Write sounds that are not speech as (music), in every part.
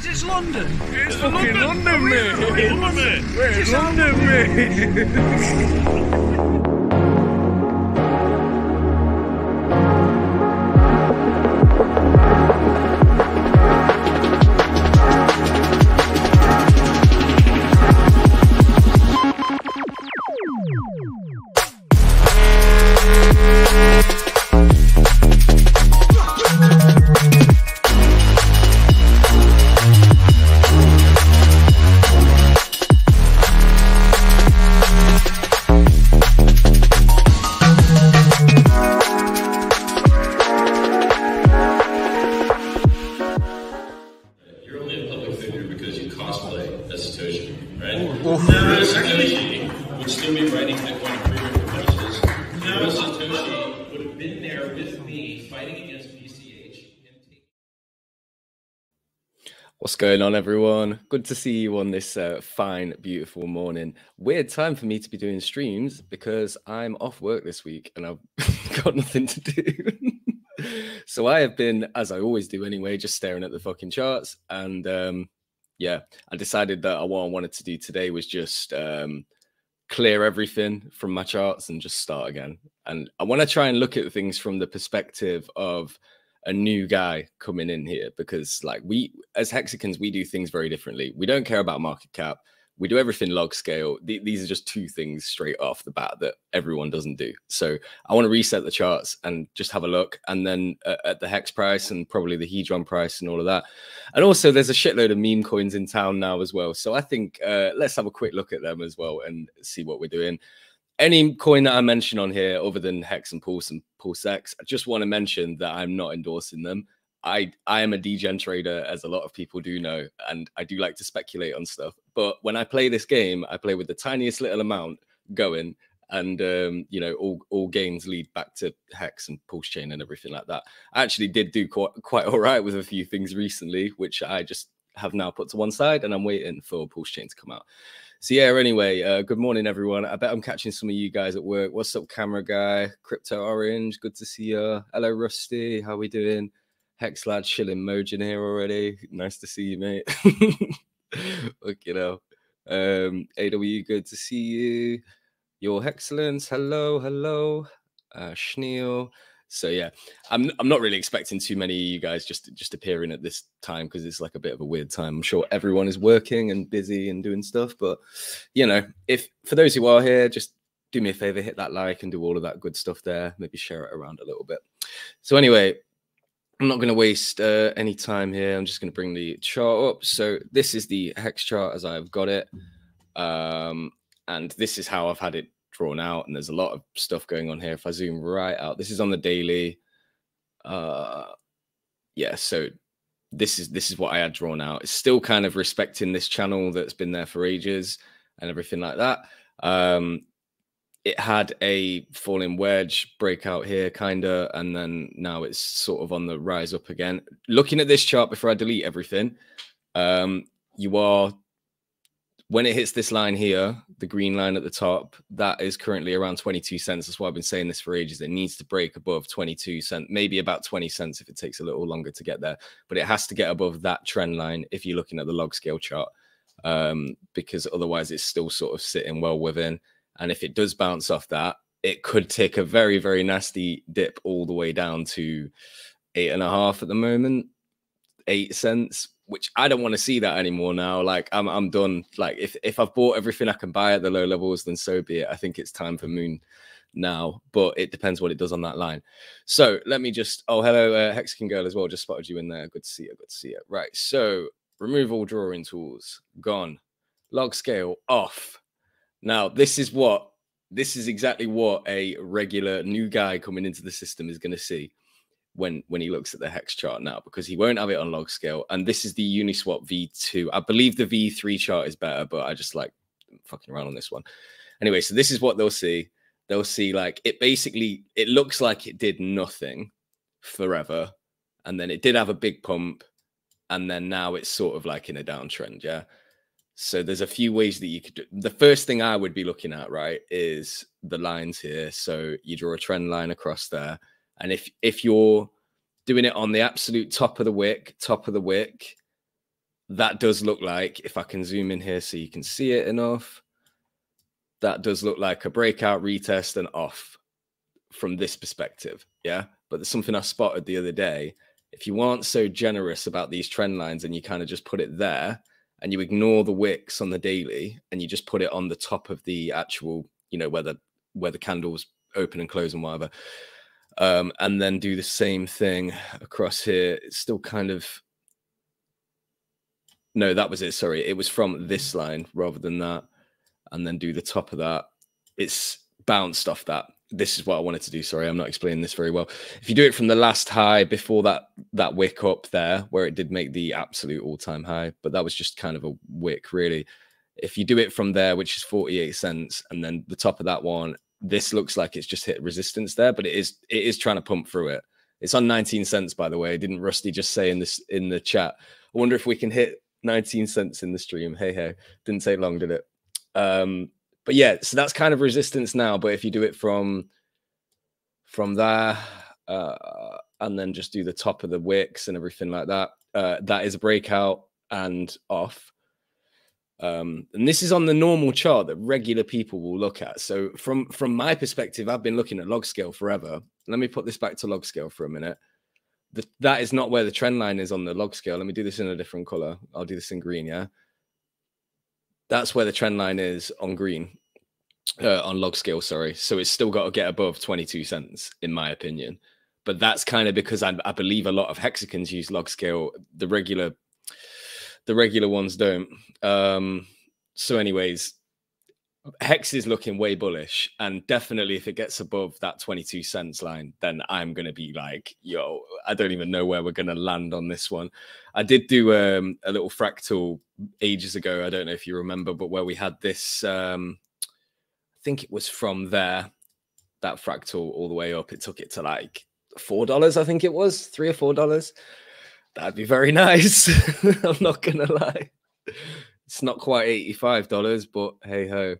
Is this London? It's fucking London, mate. London, mate. It's London, mate. (laughs) going on, everyone? Good to see you on this uh, fine, beautiful morning. Weird time for me to be doing streams because I'm off work this week and I've (laughs) got nothing to do. (laughs) so I have been, as I always do anyway, just staring at the fucking charts. And um, yeah, I decided that what I wanted to do today was just um, clear everything from my charts and just start again. And I want to try and look at things from the perspective of a new guy coming in here because like we as hexicans we do things very differently. We don't care about market cap. We do everything log scale. Th- these are just two things straight off the bat that everyone doesn't do. So i want to reset the charts and just have a look and then uh, at the hex price and probably the hedron price and all of that. And also there's a shitload of meme coins in town now as well. So i think uh, let's have a quick look at them as well and see what we're doing any coin that I mention on here, other than Hex and Pulse and Pulse X, I just want to mention that I'm not endorsing them. I I am a degen trader, as a lot of people do know, and I do like to speculate on stuff. But when I play this game, I play with the tiniest little amount going, and um, you know, all all gains lead back to Hex and Pulse Chain and everything like that. I actually did do quite quite all right with a few things recently, which I just have now put to one side, and I'm waiting for Pulse Chain to come out. So yeah, anyway, uh, good morning, everyone. I bet I'm catching some of you guys at work. What's up, camera guy? Crypto Orange, good to see you. Hello, Rusty. How we doing? Hex lad, chilling Mojin here already. Nice to see you, mate. Look, you know. Um, AW, good to see you. Your excellence. Hello, hello. Uh, Schneel. So yeah, I'm I'm not really expecting too many of you guys just just appearing at this time because it's like a bit of a weird time. I'm sure everyone is working and busy and doing stuff, but you know, if for those who are here, just do me a favor, hit that like and do all of that good stuff there. Maybe share it around a little bit. So anyway, I'm not going to waste uh, any time here. I'm just going to bring the chart up. So this is the hex chart as I've got it, um, and this is how I've had it drawn out and there's a lot of stuff going on here. If i zoom right out this is on the daily. Uh yeah so this is this is what i had drawn out. It's still kind of respecting this channel that's been there for ages and everything like that. Um it had a falling wedge breakout here kind of and then now it's sort of on the rise up again. Looking at this chart before i delete everything um you are when it hits this line here, the green line at the top, that is currently around 22 cents. That's why I've been saying this for ages. It needs to break above 22 cents, maybe about 20 cents if it takes a little longer to get there. But it has to get above that trend line if you're looking at the log scale chart, um, because otherwise it's still sort of sitting well within. And if it does bounce off that, it could take a very, very nasty dip all the way down to eight and a half at the moment, eight cents, which I don't want to see that anymore now. Like I'm I'm done. Like if if I've bought everything I can buy at the low levels, then so be it. I think it's time for Moon now, but it depends what it does on that line. So let me just oh hello uh, Hexagon girl as well. Just spotted you in there. Good to see you. Good to see you. Right. So remove all drawing tools. Gone. Log scale off. Now this is what this is exactly what a regular new guy coming into the system is going to see when when he looks at the hex chart now because he won't have it on log scale. And this is the uniswap v2 i believe the v3 chart is better but i just like fucking around on this one. Anyway so this is what they'll see. They'll see like it basically it looks like it did nothing forever and then it did have a big pump and then now it's sort of like in a downtrend yeah? So there's a few ways that you could do. the first thing i would be looking at right is the lines here. So you draw a trend line across there and if if you're doing it on the absolute top of the wick, top of the wick, that does look like if I can zoom in here so you can see it enough. That does look like a breakout retest and off from this perspective. Yeah. But there's something I spotted the other day. If you aren't so generous about these trend lines and you kind of just put it there and you ignore the wicks on the daily and you just put it on the top of the actual, you know, where the where the candles open and close and whatever. Um, and then do the same thing across here. It's still kind of no, that was it. Sorry, it was from this line rather than that, and then do the top of that. It's bounced off that this is what I wanted to do. Sorry, I'm not explaining this very well. If you do it from the last high before that that wick up there, where it did make the absolute all-time high, but that was just kind of a wick, really. If you do it from there, which is 48 cents, and then the top of that one, this looks like it's just hit resistance there, but it is it is trying to pump through it. It's on 19 cents, by the way. Didn't Rusty just say in this in the chat? I wonder if we can hit 19 cents in the stream. Hey, hey, didn't take long, did it? Um, but yeah, so that's kind of resistance now. But if you do it from from there, uh, and then just do the top of the wicks and everything like that, uh, that is a breakout and off. Um, and this is on the normal chart that regular people will look at. So from from my perspective, I've been looking at log scale forever. Let me put this back to log scale for a minute. The, that is not where the trend line is on the log scale. Let me do this in a different color. I'll do this in green. Yeah. That's where the trend line is on green, uh, on log scale. Sorry. So it's still got to get above 22 cents, in my opinion. But that's kind of because I, I believe a lot of hexagons use log scale. The regular, the regular ones don't. Um, so, anyways, Hex is looking way bullish, and definitely if it gets above that 22 cents line, then I'm gonna be like, yo, I don't even know where we're gonna land on this one. I did do um, a little fractal ages ago. I don't know if you remember, but where we had this, um, I think it was from there, that fractal all the way up. It took it to like four dollars, I think it was three or four dollars. That'd be very (laughs) nice. (laughs) I'm not gonna lie. It's not quite $85, but hey ho.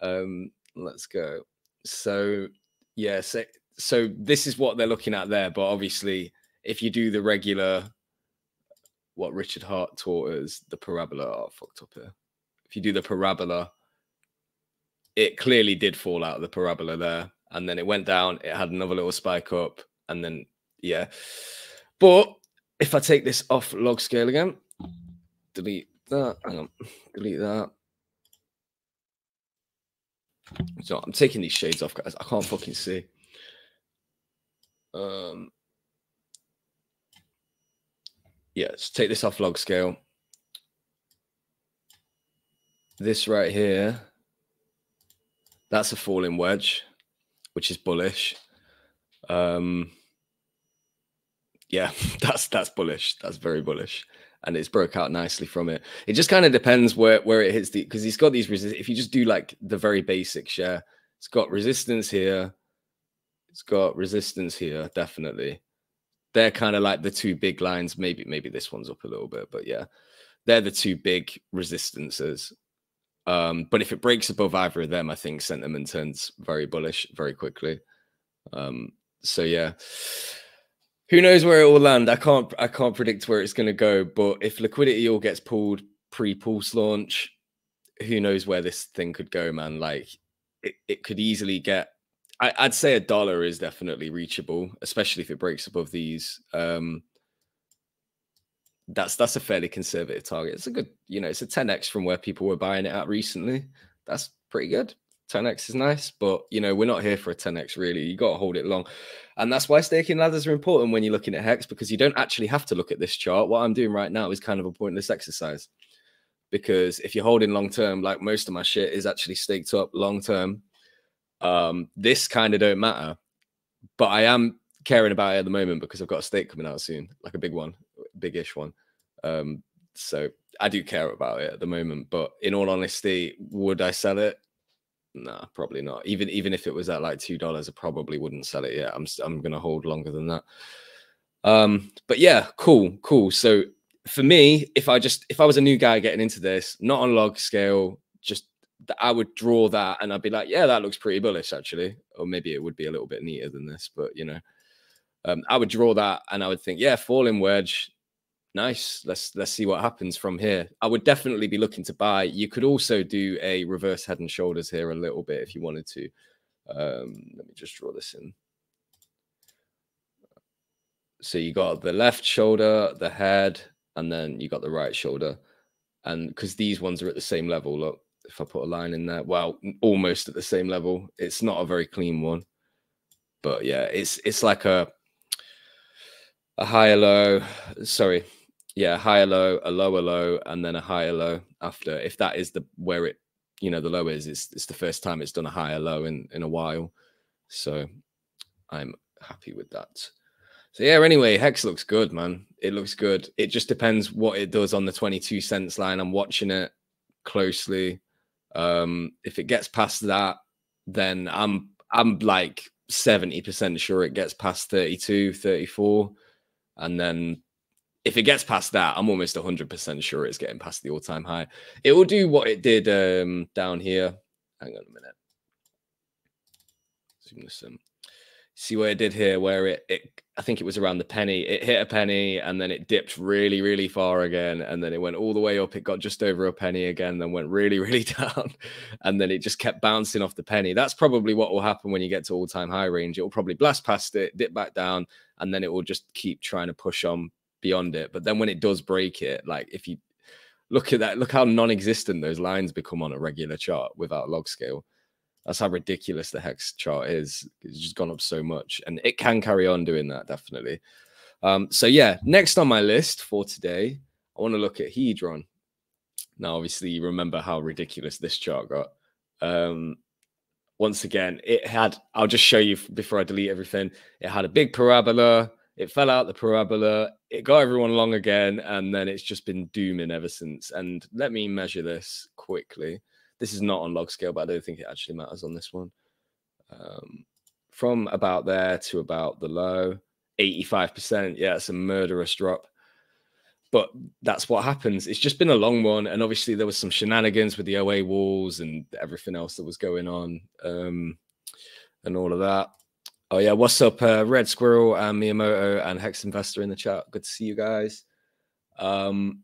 Um, let's go. So yeah, so, so this is what they're looking at there. But obviously, if you do the regular, what Richard Heart taught us, the parabola. Oh, fucked up here. If you do the parabola, it clearly did fall out of the parabola there, and then it went down. It had another little spike up, and then yeah. But if I take this off log scale again, delete that. Hang on, delete that. So I'm taking these shades off, guys. I can't fucking see. Um, yeah, let's take this off log scale. This right here, that's a falling wedge, which is bullish. Um, yeah, (laughs) that's that's bullish. That's very bullish and it's broke out nicely from it. It just kind of depends where where it hits the because he's got these resist. If you just do like the very basic share, it's got resistance here, it's got resistance here, definitely. They're kind of like the two big lines. Maybe maybe this one's up a little bit, but yeah, they're the two big resistances. Um, but if it breaks above either of them, I think sentiment turns very bullish very quickly. Um, so yeah who knows where it will land? I can't I can't predict where it's going to go. But if liquidity all gets pulled pre pulse launch, who knows where this thing could go, man? Like it, it could easily get. I, would say a dollar is definitely reachable, especially if it breaks above these. Um, that's that's a fairly conservative target. It's a good, you know, it's a 10x from where people were buying it at recently. That's pretty good. 10x is nice, but you know, we're not here for a 10x really. You got to hold it long. And that's why staking ladders are important when you're looking at Hex because you don't actually have to look at this chart. What I'm doing right now is kind of a pointless exercise because if you're holding long term, like most of my shit is actually staked up long term, um, this kind of don't matter. But I am caring about it at the moment because I've got a stake coming out soon, like a big one, big-ish one. Um, so I do care about it at the moment. But in all honesty, would I sell it? Nah, probably not. Even even if it was at like two dollars, I probably wouldn't sell it yet. I'm I'm gonna hold longer than that. Um, but yeah, cool, cool. So for me, if I just if I was a new guy getting into this, not on log scale, just I would draw that and I'd be like, yeah, that looks pretty bullish actually. Or maybe it would be a little bit neater than this, but you know, um, I would draw that and I would think, yeah, falling wedge, nice. Let's let's see what happens from here. I would definitely be looking to buy. You could also do a reverse head and shoulders here a little bit if you wanted to. Um, let me just draw this in. So you got the left shoulder, the head, and then you got the right shoulder. And because these ones are at the same level, look, if I put a line in there, well, almost at the same level. It's not a very clean one, but yeah, it's it's like a a higher low. Sorry, yeah, higher low, a lower low, and then a higher low after. If that is the where it, you know, the low is, it's it's the first time it's done a higher low in in a while. So I'm happy with that. So yeah, anyway, Hex looks good, man. It looks good. It just depends what it does on the 22 cents line. I'm watching it closely. Um, if it gets past that, then I'm I'm like 70% sure it gets past 32, 34. And then if it gets past that, I'm almost 100% sure it's getting past the all-time high. It will do what it did um, down here. Hang on a minute. Zoom this in see what it did here where it, it i think it was around the penny it hit a penny and then it dipped really really far again and then it went all the way up it got just over a penny again then went really (laughs) really down and then it just kept bouncing off the penny that's probably what will happen when you get to all-time high range it will probably blast past it dip back down and then it will just keep trying to push on beyond it but then when it does break it like if you look at that look how non-existent those lines become on a regular chart without log scale that's how ridiculous the hex chart is. It's just gone up so much, and it can carry on doing that definitely. Um, so yeah, next on my list for today, I want to look at Hedron. Now, obviously, you remember how ridiculous this chart got. Um, once again, it had. I'll just show you before I delete everything. It had a big parabola. It fell out the parabola. It got everyone along again, and then it's just been dooming ever since. And let me measure this quickly. This is not on log scale, but I don't think it actually matters on this one. Um, from about there to about the low, 85%. Yeah, it's a murderous drop. But that's what happens. It's just been a long one. And obviously, there was some shenanigans with the OA walls and everything else that was going on um, and all of that. Oh, yeah. What's up, uh, Red Squirrel and Miyamoto and Hex Investor in the chat? Good to see you guys. Um,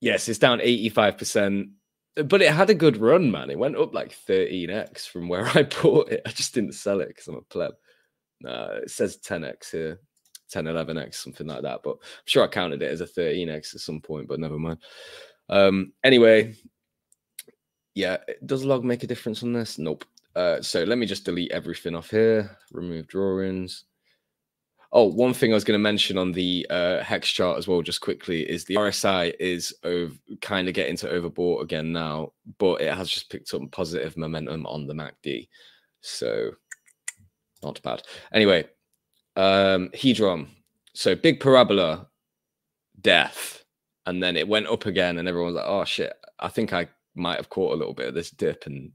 yes, it's down 85% but it had a good run, man. It went up like 13x from where I (laughs) bought it. I just didn't sell it because I'm a pleb. Uh, it says 10x here, 10, 11x, something like that. But I'm sure I counted it as a 13x at some point, but never mind. Um, anyway, yeah, does log make a difference on this? Nope. Uh, so let me just delete everything off here, remove drawings. Oh, one thing I was going to mention on the uh, hex chart as well, just quickly, is the RSI is kind of getting to overbought again now, but it has just picked up positive momentum on the MACD, so not bad. Anyway, um, Hedron, so big parabola, death, and then it went up again, and everyone was like, "Oh shit, I think I might have caught a little bit of this dip," and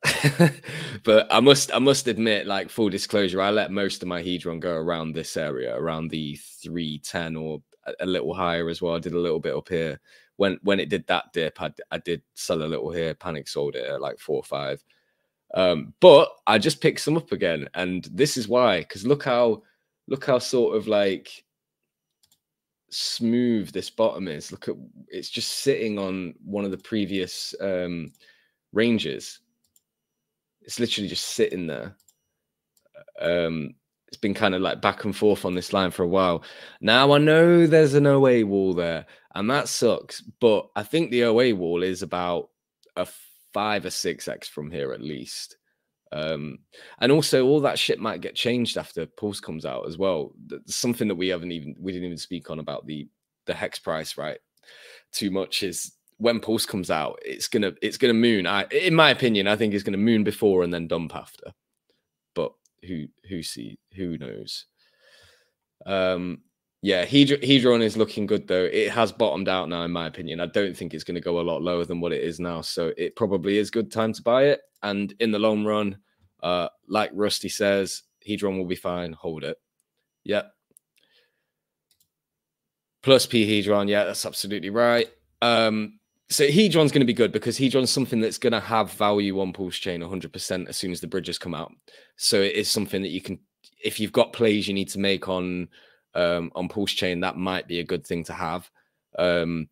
(laughs) but I must I must admit, like full disclosure, I let most of my hedron go around this area, around the 310 or a, little higher as well. I did a little bit up here. When when it did that dip, I, I did sell a little here, panic sold it at like four or five. Um, but I just picked some up again, and this is why, because look how look how sort of like smooth this bottom is. Look at it's just sitting on one of the previous um ranges it's literally just sitting there. Um, it's been kind of like back and forth on this line for a while. Now I know there's an OA wall there, and that sucks. But I think the OA wall is about a five or six X from here at least. Um, and also all that shit might get changed after Pulse comes out as well. That's something that we haven't even we didn't even speak on about the the hex price, right? Too much is when Pulse comes out, it's gonna it's gonna moon. I, in my opinion, I think it's gonna moon before and then dump after. But who who see who knows? Um, yeah, Hedron is looking good though. It has bottomed out now, in my opinion. I don't think it's going to go a lot lower than what it is now. So it probably is good time to buy it. And in the long run, uh, like Rusty says, Hedron will be fine. Hold it. Yep. Plus P Hedron. Yeah, that's absolutely right. Um, so Hedron's going to be good because Hedron's something that's going to have value on Pulse Chain 100% as soon as the bridges come out. So it is something that you can, if you've got plays you need to make on um, on Pulse Chain, that might be a good thing to have. Um,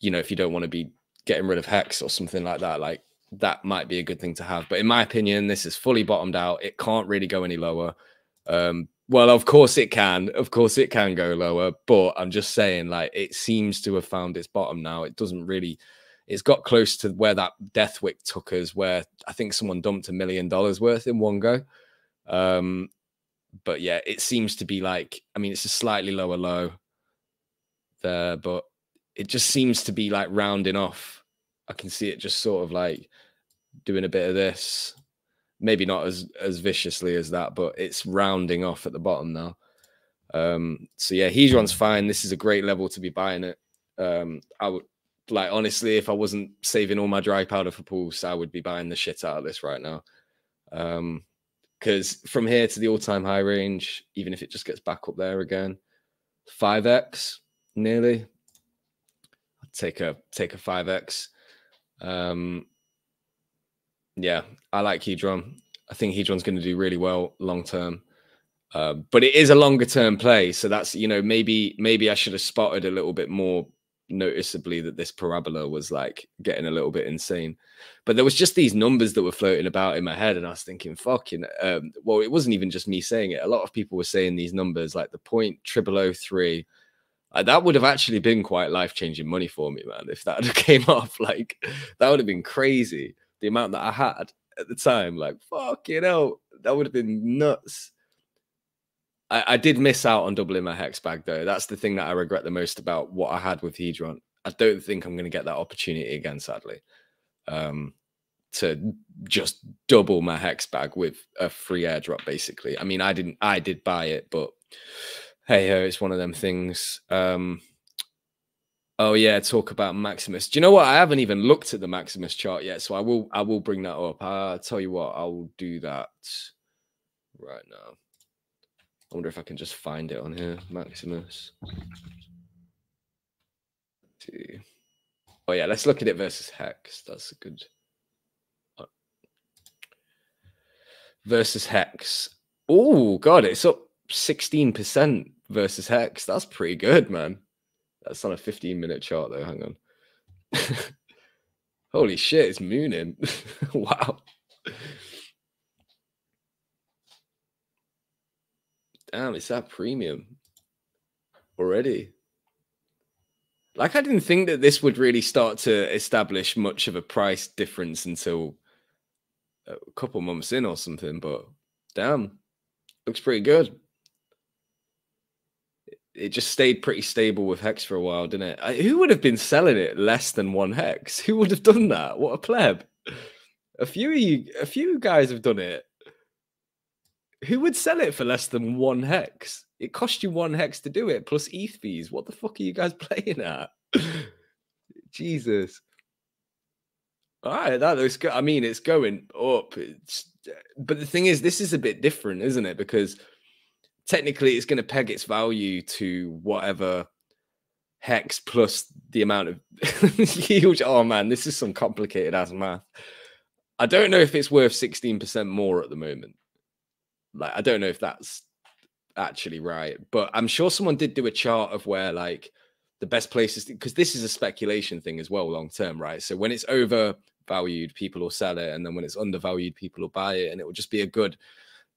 you know, if you don't want to be getting rid of hex or something like that, like that might be a good thing to have. But in my opinion, this is fully bottomed out. It can't really go any lower. Um, well, of course it can. Of course it can go lower, but I'm just saying, like, it seems to have found its bottom now. It doesn't really. It's got close to where that Deathwick took us, where I think someone dumped a million dollars worth in one go. Um, but yeah, it seems to be like. I mean, it's a slightly lower low there, but it just seems to be like rounding off. I can see it just sort of like doing a bit of this maybe not as as viciously as that, but it's rounding off at the bottom now. Um, so yeah, Hedron's fine. This is a great level to be buying it. Um, I would like honestly, if I wasn't saving all my dry powder for pulse, I would be buying the shit out of this right now. Um, because from here to the all-time high range, even if it just gets back up there again, 5x nearly. I'd take a take a 5x. Um, yeah, I like Hedron. I think Hedron's going to do really well long term. Uh, but it is a longer term play, so that's you know maybe maybe I should have spotted a little bit more noticeably that this parabola was like getting a little bit insane. But there was just these numbers that were floating about in my head, and I was thinking, "Fucking." Um, well, it wasn't even just me saying it. A lot of people were saying these numbers, like the point triple o three. Uh, that would have actually been quite life changing money for me, man. If that (laughs) came off, like that would have been crazy the amount that I had at the time, like fuck you know, that would have been nuts. I, I did miss out on doubling my hex bag though. That's the thing that I regret the most about what I had with Hedron. I don't think I'm going to get that opportunity again, sadly. Um, to just double my hex bag with a free airdrop, basically. I mean, I didn't, I did buy it, but hey, it's one of them things. Um, Oh yeah, talk about Maximus. Do you know what? I haven't even looked at the Maximus chart yet, so I will. I will bring that up. I'll tell you what. I will do that right now. I wonder if I can just find it on here, Maximus. Oh yeah, let's look at it versus Hex. That's a good. Versus Hex. Oh god, it's up sixteen percent versus Hex. That's pretty good, man. That's on a 15 minute chart though. Hang on. (laughs) Holy shit, it's mooning. (laughs) wow. Damn, it's that premium already. Like, I didn't think that this would really start to establish much of a price difference until a couple months in or something, but damn, looks pretty good it just stayed pretty stable with hex for a while, didn't it? I, who would have been selling it less than one hex? (laughs) Who would have done that? What a pleb! A few of you, a few guys have done it. Who would sell it for less than one hex? It cost you one hex to do it plus ETH fees. What the fuck are you guys (laughs) playing at? (laughs) Jesus. All right, that looks good. I mean, it's going up. It's, but the thing is, this is a bit different, isn't it? Because technically it's going to peg its value to whatever hex plus the amount of (laughs) huge. Oh man, this is some complicated ass math. I don't know if it's worth 16% more at the moment. Like, I don't know if that's actually right, but I'm sure someone did do a chart of where like the best places because this is a speculation thing as well, long term, right? So when it's overvalued, people will sell it, and then when it's undervalued, people will buy it, and it will just be a good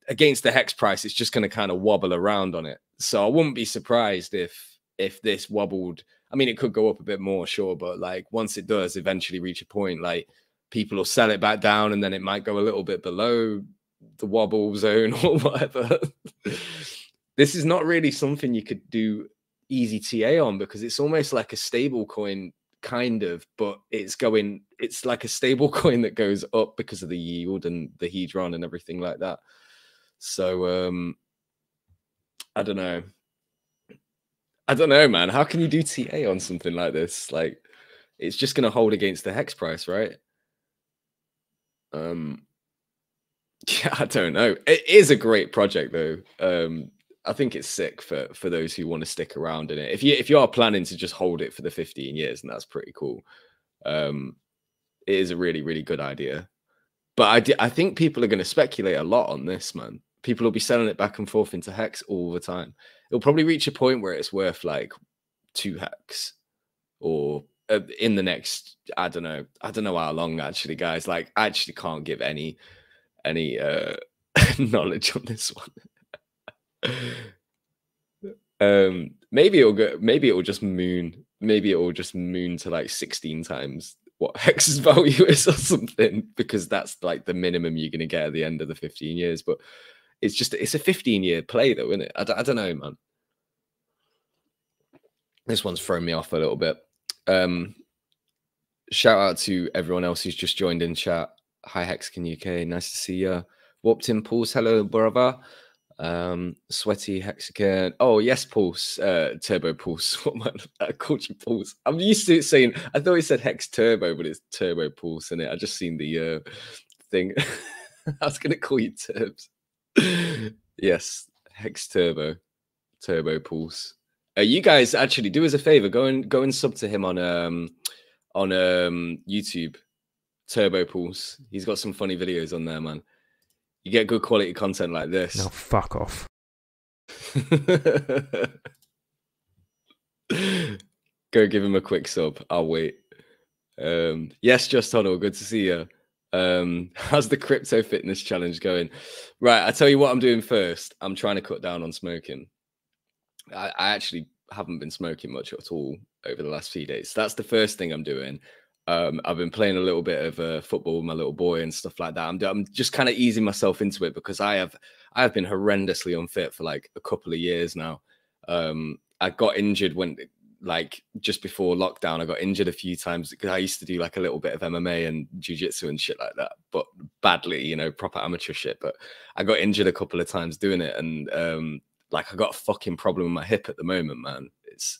against the hex price, it's just going to kind of wobble around on it. So I wouldn't be surprised if if this wobbled. I mean, it could go up a bit more, sure, but like once it does eventually reach a point, like people will sell it back down, and then it might go a little bit below the wobble zone (laughs) or whatever. this is not really something you could do easy TA on because it's almost like a stable coin kind of but it's going it's like a stable (laughs) coin that goes up because of the yield and the hedron and everything like that so um I don't know. I don't know, man. How can you do TA on something like this? Like it's just gonna hold against the hex price, right? Um (laughs) yeah, I don't know. It is a great project though. Um I think it's sick for for those who want to stick around in it. If you if you are planning to just hold it for the 15 years, and that's pretty cool. Um it is a really, really good idea. But I, I think people are going to speculate a lot on this, man people will be selling it back and forth into hex all the time. It'll probably reach a point where it's worth like two hex. or uh, in the next i don't know i don't know how long actually guys like i actually can't give any any uh (laughs) knowledge on this one um maybe it'll go maybe it'll just moon maybe it'll just moon to like 16 times what (laughs) hex's value is or something because that's like the minimum you're going to get at the end of the 15 years but it's just it's a 15 year play though isn't it? I I don't know man. This one's thrown me off a little bit. Um shout out to everyone else who's just joined in chat. Hi hexagon uk nice to see you warped impulse hello brother. Um sweaty hexagon. Oh yes pulse. Uh turbo pulse. (laughs) What man i called you pulse? I'm used to saying i thought he said hex turbo but it's turbo pulse in it i just seen the uh thing. (laughs) I was gonna call you turbs yes hex turbo turbo pulse uh, you guys actually do us a favor go and go and sub to him on um on um youtube turbo pulse he's got some funny videos on there man you get good quality content like this No, fuck off. (laughs) Go give him a quick sub. I'll wait. Um, yes, just Tunnel, good to see you. Um, (laughs) how's the crypto fitness challenge going? Right, I tell you what I'm doing first. I'm trying to cut down on smoking. I, I actually haven't been smoking much at all over the last few days. That's the first thing I'm doing. Um, I've been playing a little bit of uh, football with my little boy and stuff like that. I'm, I'm just kind of easing myself into it because I have I have been horrendously unfit for like a couple of years now. Um, I got injured when like just before lockdown. I got injured a few times because I used to do like a little bit of MMA and jujitsu and shit like that, but badly, you know, proper amateur shit. But I got injured a couple of times doing it, and um, like I got a fucking problem with my hip at the moment, man. It's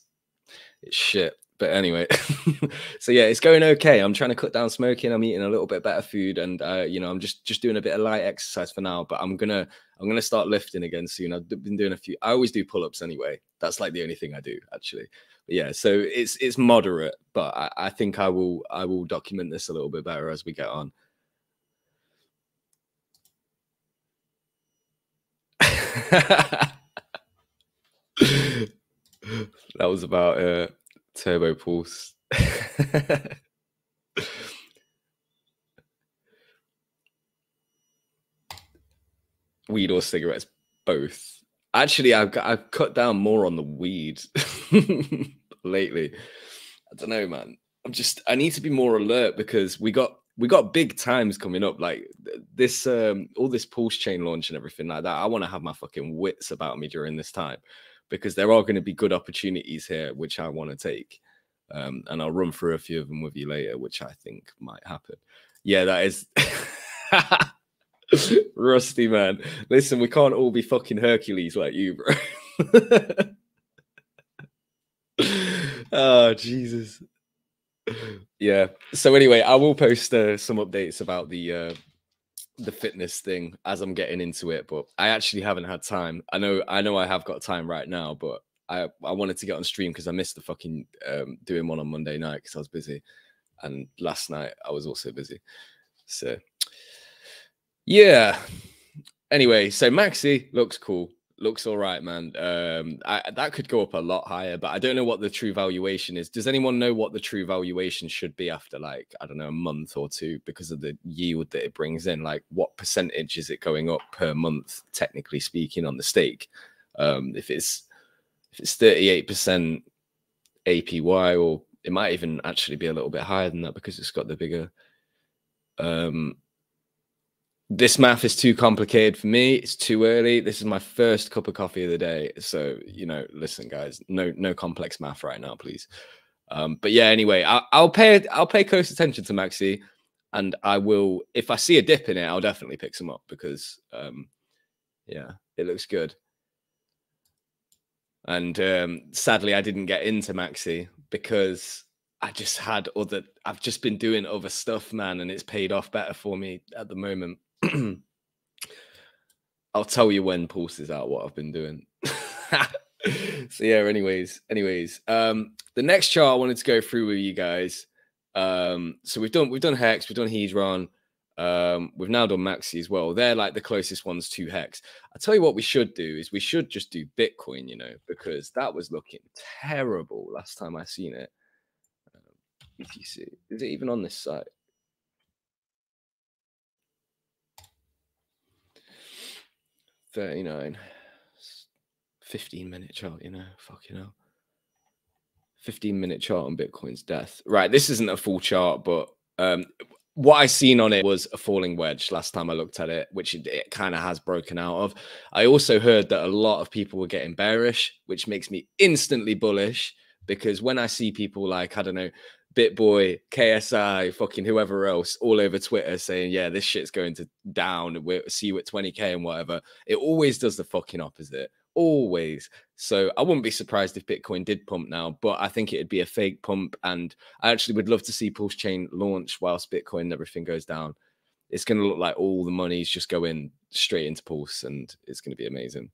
it's shit. But anyway, (laughs) so yeah, it's going okay. I'm trying to cut down smoking. I'm eating a little bit better food, and uh, you know, I'm just just doing a bit of light exercise for now. But I'm gonna I'm gonna start lifting again soon. I've been doing a few. I always do pull ups anyway. That's like the only thing I do actually. But yeah, so it's it's moderate, but I, I think I will I will document this a little bit better as we get on. (laughs) that was about uh turbo pulse. Weed or cigarettes both. Actually i've i've cut down more on the weed (laughs) lately. I don't know man. I'm just i need to be more alert because we got we got big times coming up like this um all this pulse chain launch and everything like that. I want to have my fucking wits about me during this time because there are going to be good opportunities here which i want to take um and i'll run through a few of them with you later which i think might happen. Yeah that is (laughs) rusty man. Listen we can't all be fucking hercules like you bro. (laughs) Oh jesus. Yeah. So anyway i will post uh, some updates about the uh the fitness thing as i'm getting into it but i actually haven't had time. I know i know i have got time right now but i i wanted to get on stream because i missed the fucking um doing one on monday night because i was busy and last night i was also busy. So yeah. Anyway so maxi looks cool looks all right man. Um I, that could go up a lot higher but i don't know what the true valuation is. Does anyone know what the true valuation should be after like i don't know a month or two because of the yield that it brings in? Like what percentage is it going up per month technically speaking on the stake? Um if it's if it's 38 percent apy or it might even actually be a little bit higher than that because it's got the bigger um this math is too complicated for me. It's too early. This is my first cup of coffee of the day. So, you know, listen, guys, no, no complex math right now, please. Um, but yeah, anyway, I, I'll pay I'll pay close attention to Maxi and I will if I see a dip in it, I'll definitely pick some up because um yeah, it looks good. And um sadly I didn't get into Maxi because I just had other I've just been doing other stuff, man, and it's paid off better for me at the moment. (clears throat) I'll tell you when Pulse is out what I've been doing. (laughs) so yeah, anyways, anyways. Um the next chart I wanted to go through with you guys. Um so we've done we've done Hex, we've done Hedron, um, we've now done Maxi as well. They're like the closest ones to Hex. I tell you what we should do is we should just do Bitcoin, you know, because that was looking terrible last time I seen it. BTC. Is it even on this site? Thirty-nine. 15 minute chart, you know, fucking hell. 15 minute chart on Bitcoin's death. Right, this isn't a full chart, but um, what I seen on it was a falling wedge last time I looked at it, which it, it kind of has broken out of. I also heard that a lot of people were getting bearish, which makes me instantly bullish because when I see people like, I don't know, BitBoy, KSI, fucking whoever else all over Twitter saying, yeah, this shit's going to down, we'll see you at 20K and whatever, it always does the fucking opposite always. So I wouldn't be surprised if Bitcoin did pump now, but I think it'd be a fake pump. And I actually would love to see Pulse Chain launch whilst Bitcoin and everything goes down. It's going to look like all the money's just going straight into Pulse, and it's going to be amazing.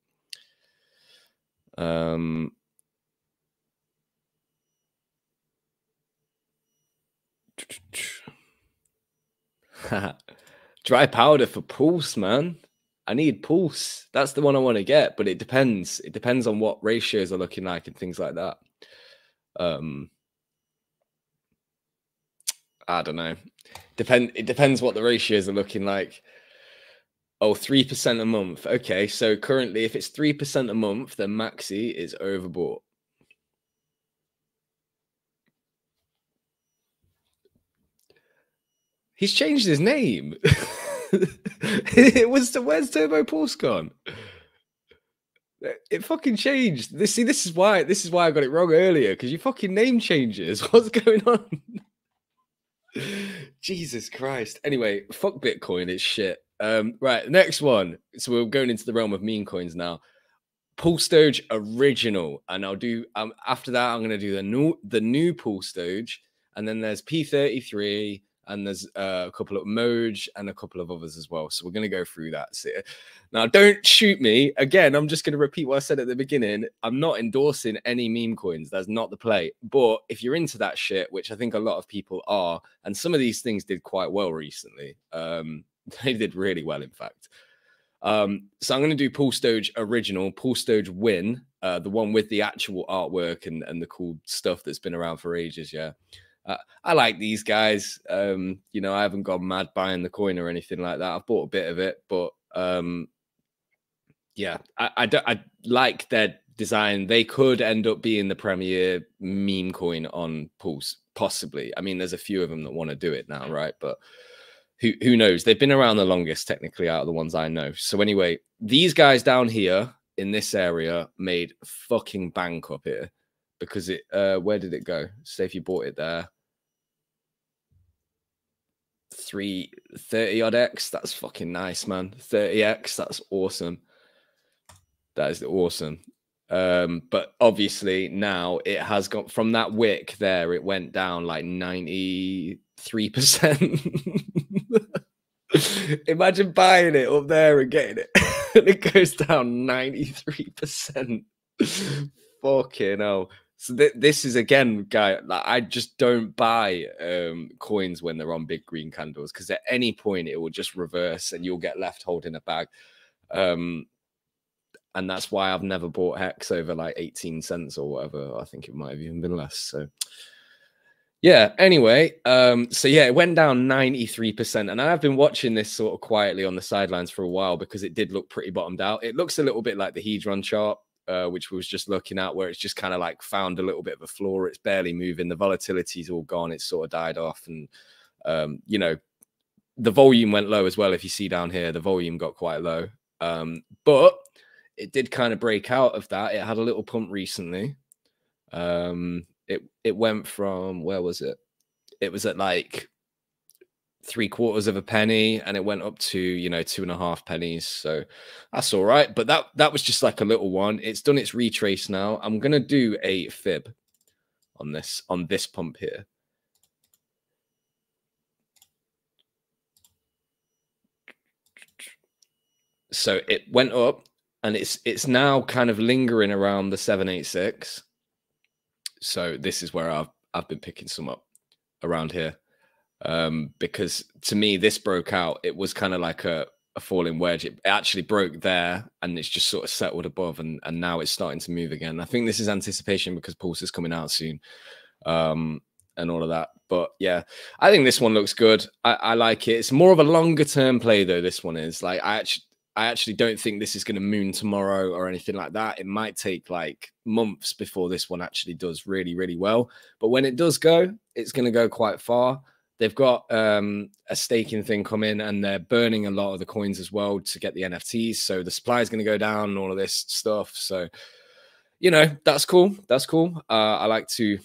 Um, (laughs) dry powder for Pulse, man. I need pulse. That's the one I want to get, but it depends. It depends on what ratios are looking like and things like that. Um, I don't know. Depend. It depends what the ratios are looking like. Oh, 3% a month. Okay, so currently, if it's 3% a month, then Maxi is overbought. He's changed his name. (laughs) it was the where's Turbo Pulse gone? It fucking changed. This see, this is why this is why I got it wrong earlier because you fucking name changes. (laughs) What's going on? (laughs) Jesus Christ. Anyway, fuck Bitcoin. It's shit. Um, right, next one. So we're going into the realm of meme coins now. Pulse Doge original, and I'll do um after that. I'm gonna do the new the new Pulse Doge, and then there's P33, and there's uh, a couple of Moj and a couple of others as well. So we're going to go through that. So, now, don't shoot me again. I'm just going to repeat what I said at the beginning. I'm not endorsing any meme coins. That's not the play. But if you're into that shit, which I think a lot of people are, and some of these things did quite well recently. Um, (laughs) they did really well, in fact. Um, so I'm going to do Pulse Doge original, Pulse Doge win, uh, the one with the actual artwork and, and the cool stuff that's been around for ages. Yeah. I like these guys. Um, you know, I haven't gone mad buying the coin or anything like that. I've bought a bit of it, but um, yeah, I, I, I like their design. They could end up being the premier meme coin on Pulse, possibly. I mean, there's a few of them that want to do it now, right? But who who knows? They've been around the longest, technically, out of the ones I know. So anyway, these guys down here in this area made fucking bank up here because it uh where did it go say if you bought it there 330 odd x that's fucking nice man. 30x that's awesome. That is awesome. Um but obviously now it has got from that wick there it went down like 93 percent. (laughs) Imagine buying it up there and getting it (laughs) and it goes down 93 percent. (laughs) Fucking hell so th- this is again, guy. Like, I just don't buy um, coins when they're on big green candles because at any point it will just reverse and you'll get left holding a bag. Um, and that's why I've never bought hex over like 18 cents or whatever. I think it might have even been less. So yeah, anyway, um, so yeah, it went down 93%. And I've been watching this sort of quietly on the sidelines for a while because it did look pretty bottomed out. It looks a little bit like the Hedron chart uh, which we was just looking at, where it's just kind of like found a little bit of a floor. It's barely moving. The volatility's all gone. It's sort of died off, and um, you know, the volume went low as well. If you see down here, the volume got quite low, um, but it did kind of break out of that. It had a little pump recently. Um, it it went from where was it? It was at like three quarters of a penny and it went up to you know two and a half pennies so that's all right but that that was just like a little one. It's done its retrace now. I'm gonna do a fib on this on this pump here. So it went up and it's it's now kind of lingering around the 786 so this is where i've i've been picking some up around here um, because to me this broke out. It was kind of like a, a falling wedge. It actually broke there, and it's just sort of settled above, and and now it's starting to move again. I think this is anticipation because Pulse is coming out soon, um, and all of that. But yeah, I think this one looks good. I, I like it. It's more of a longer term play though. This one is like I actually I actually don't think this is going to moon tomorrow or anything like that. It might take like months before this one actually does really, really well. But when it does go, it's going to go quite far. They've got um, a staking thing coming and they're burning a lot of the coins as well to get the NFTs. So the supply is going to go down and all of this stuff. So, you know, that's cool. That's cool. Uh, I like to.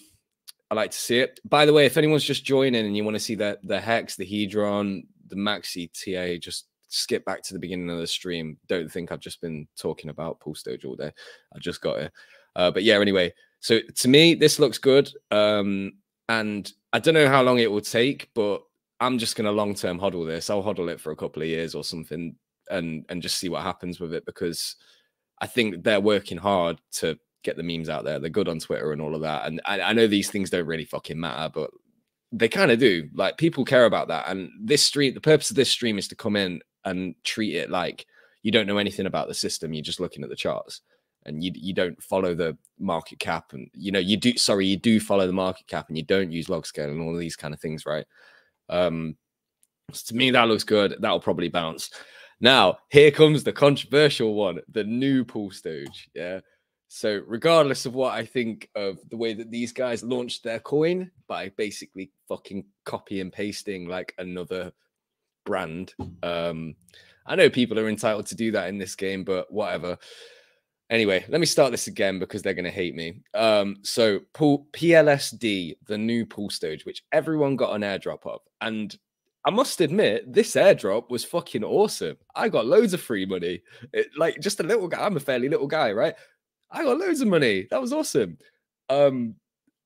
I like to see it. By the way, if anyone's just joining and you want to see the the hex, the hedron, the maxi TA, just skip back to the beginning of the stream. Don't think I've just been talking about Pulse Doge all day. I just got it. Uh, but yeah, anyway. So to me, this looks good. Um, and I don't know how long it will take, but I'm just going to long term hodl this. I'll hodl it for a couple of years or something, and and just see what happens with it because I think they're working hard to get the memes out there. They're good on Twitter and all of that. And I, I know these things don't really fucking matter, but they kind of do. Like people care about that. And this stream, the purpose of this stream is to come in and treat it like you don't know anything about the system. You're just looking at the charts and you you don't follow the market cap and you know you do sorry you do follow the market cap and you don't use log scale and all of these kind of things right um so to me that looks good that'll probably bounce now here comes the controversial one the new Pulse Doge yeah so regardless of what i think of the way that these guys launched their coin by basically fucking copy and pasting like another brand. Um, I know people are entitled to do that in this game, but whatever. Anyway, let me start this again because they're going to hate me. Um, so PLSD, the new Pulse Doge, which everyone got an airdrop of, and I must admit, this airdrop was fucking awesome. I got loads of free money. It, like just a little guy. I'm a fairly little guy, right? I got loads of money. That was awesome. Um,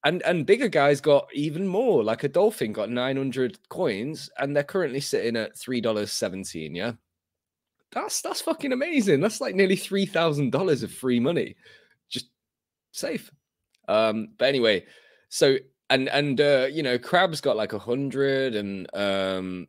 and and bigger guys got even more. Like a dolphin got 900 coins, and they're currently sitting at three dollars seventeen. Yeah, that's that's fucking amazing. That's like nearly three thousand dollars of free money, just safe. Um, but anyway, so and and uh, you know, crabs got like a hundred, and um,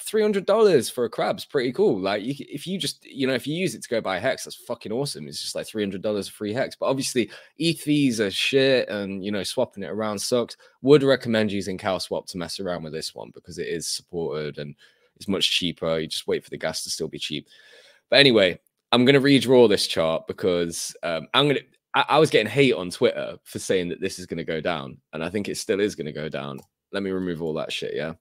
three hundred dollars for a crab's pretty cool. Like you, if you just you know if you use it to go buy hex, that's fucking awesome. It's just like three hundred dollars free hex. But obviously ETH fees are shit, and you know swapping it around sucks. Would recommend using CowSwap to mess around with this one because it is supported and it's much cheaper. You just wait for the gas to still be cheap. But anyway, I'm gonna redraw this chart because um, I'm gonna. I, I was getting hate on Twitter for saying that this is going to go down, and I think it still is going to go down. Let me remove all that shit. Yeah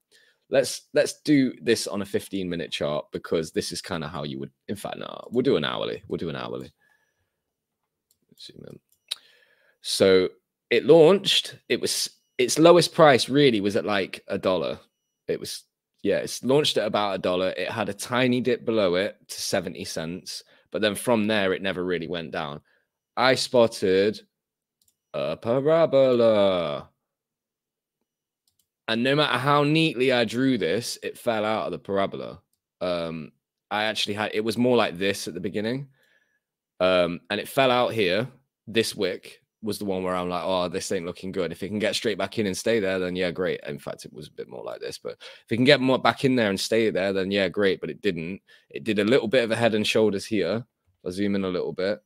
let's let's do this on a 15 minute chart because this is kind of how you would in fact no we'll do an hourly we'll do an hourly so it launched it was its lowest price really was at like a dollar it was yeah it's launched at about a dollar it had a tiny dip below it to 70 cents but then from there it never really went down i spotted a parabola and no matter how neatly I drew this, it fell out of the parabola. Um, I actually had it was more like this at the beginning, um, and it fell out here. This wick was the one where I'm like, oh, this ain't looking good. If it can get straight back in and stay there, then yeah, great. In fact, it was a bit more like this, but if it can get more back in there and stay there, then yeah, great. But it didn't. It did a little bit of a head and shoulders here. I'll zoom in a little bit.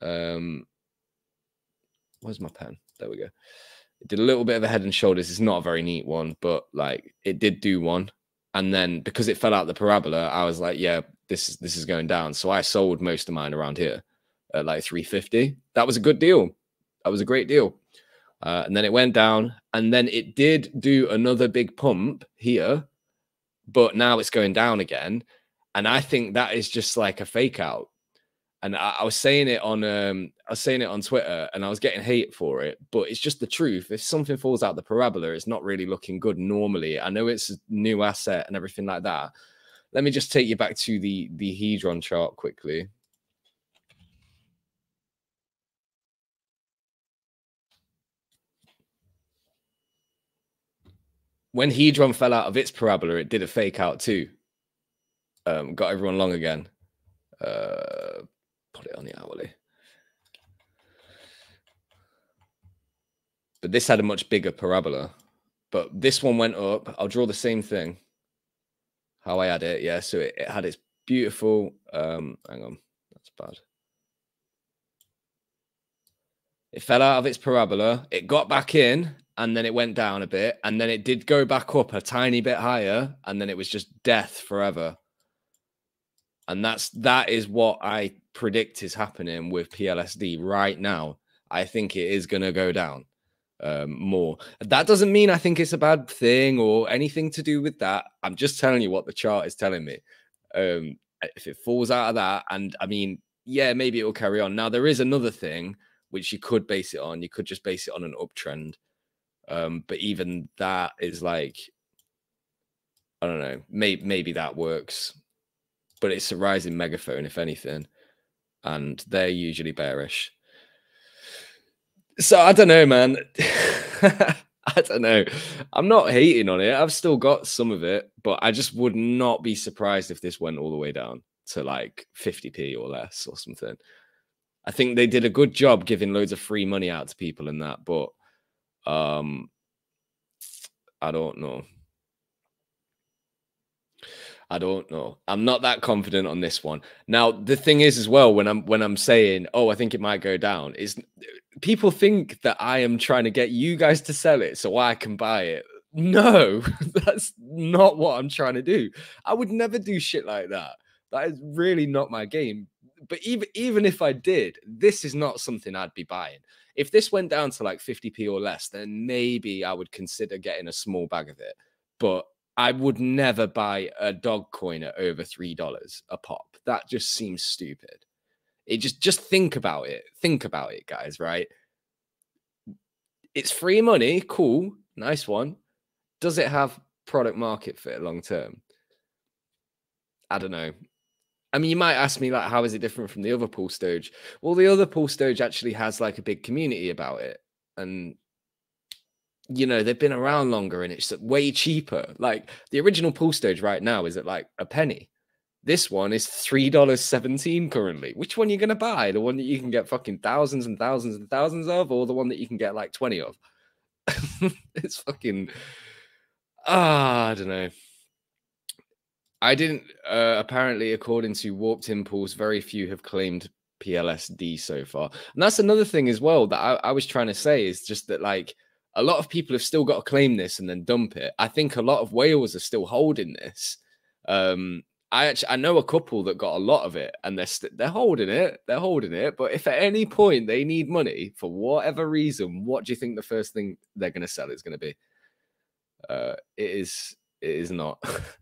Um, where's my pen? There we go. It did a little bit of a head and shoulders. It's not a very neat one, but like it did do one. And then because it fell out the parabola, I was like, yeah, this is this is going down. So I sold most of mine around here at like 350. That was a good deal. That was a great deal. Uh, and then it went down, and then it did do another big pump here, but now it's going down again. And I think that is just like a fake out and I, I, was saying it on um I was saying it on Twitter and I was getting hate for it, but it's just the truth. If something falls out the parabola, it's not really looking good normally. I know it's a new asset and everything like that. Let me just take you back to the the hedron chart quickly. When Hedron fell out of its parabola, it did a fake out too. Um, got everyone long again. Uh, put it on the hourly. But this had a much bigger parabola. But this one went up. I'll draw the same thing. How I had it. Yeah. So it, it had its beautiful. Um, hang on. That's bad. It fell out of its parabola. It got back in and then it went down a bit, and then it did go back up a tiny bit higher, and then it was just death forever. And that's that is what I predict is happening with PLSD right now. I think it is going to go down um, more. That doesn't mean I think it's a bad thing or anything to do with that. I'm just telling you what the chart is telling me. Um, if it falls out of that, and I mean, yeah, maybe it will carry on. Now there is another thing which you could base it on. You could just base it on an uptrend, um, but even that is like, I don't know. Maybe maybe that works, but it's a rising megaphone, if anything, and they're usually bearish. So I don't know, man. (laughs) I don't know. I'm not hating on it. I've still got some of it, but I just would not be surprised if this went all the way down to like 50p or less or something. I think they did a good job giving loads of free money out to people in that, but um I don't know. I don't know. I'm not that confident on this one. Now, the thing is as well when I'm when I'm saying, "Oh, I think it might go down," is people think that I am trying to get you guys to sell it so I can buy it. No, (laughs) that's not what I'm trying to do. I would never do shit like that. That is really not my game. But even even if I did, this is not something I'd be buying. If this went down to like 50p or less, then maybe I would consider getting a small bag of it. But I would never buy a dog coin at over three dollars a pop. That just seems stupid. It just just think about it. Think about it, guys. Right? It's free money. Cool, nice one. Does it have product market fit long term? I don't know. I mean, you might ask me like, how is it different from the other Pulse Doge? Well, the other Pulse Doge actually has like a big community about it, and you know they've been around longer and it's way cheaper. Like the original Pulse Doge right now is at like a penny. This one is three dollars seventeen currently. Which one are you to buy? The one that you can get fucking thousands and thousands and thousands of or the one that you can get like 20 of? (laughs) It's fucking ah i don't know i didn't uh, apparently according to warped impulse very few have claimed plsd so far and that's another thing as well that I, I was trying to say is just that like a lot of people have still got to claim this and then dump it. I think a lot of whales are still holding this. Um, I actually I know a couple that got a lot of it and they're they st- they're holding it. They're holding it. But if at any point they need money for whatever reason, what do you think the first thing they're going to sell is going to be? Uh, it is. It is not. (laughs)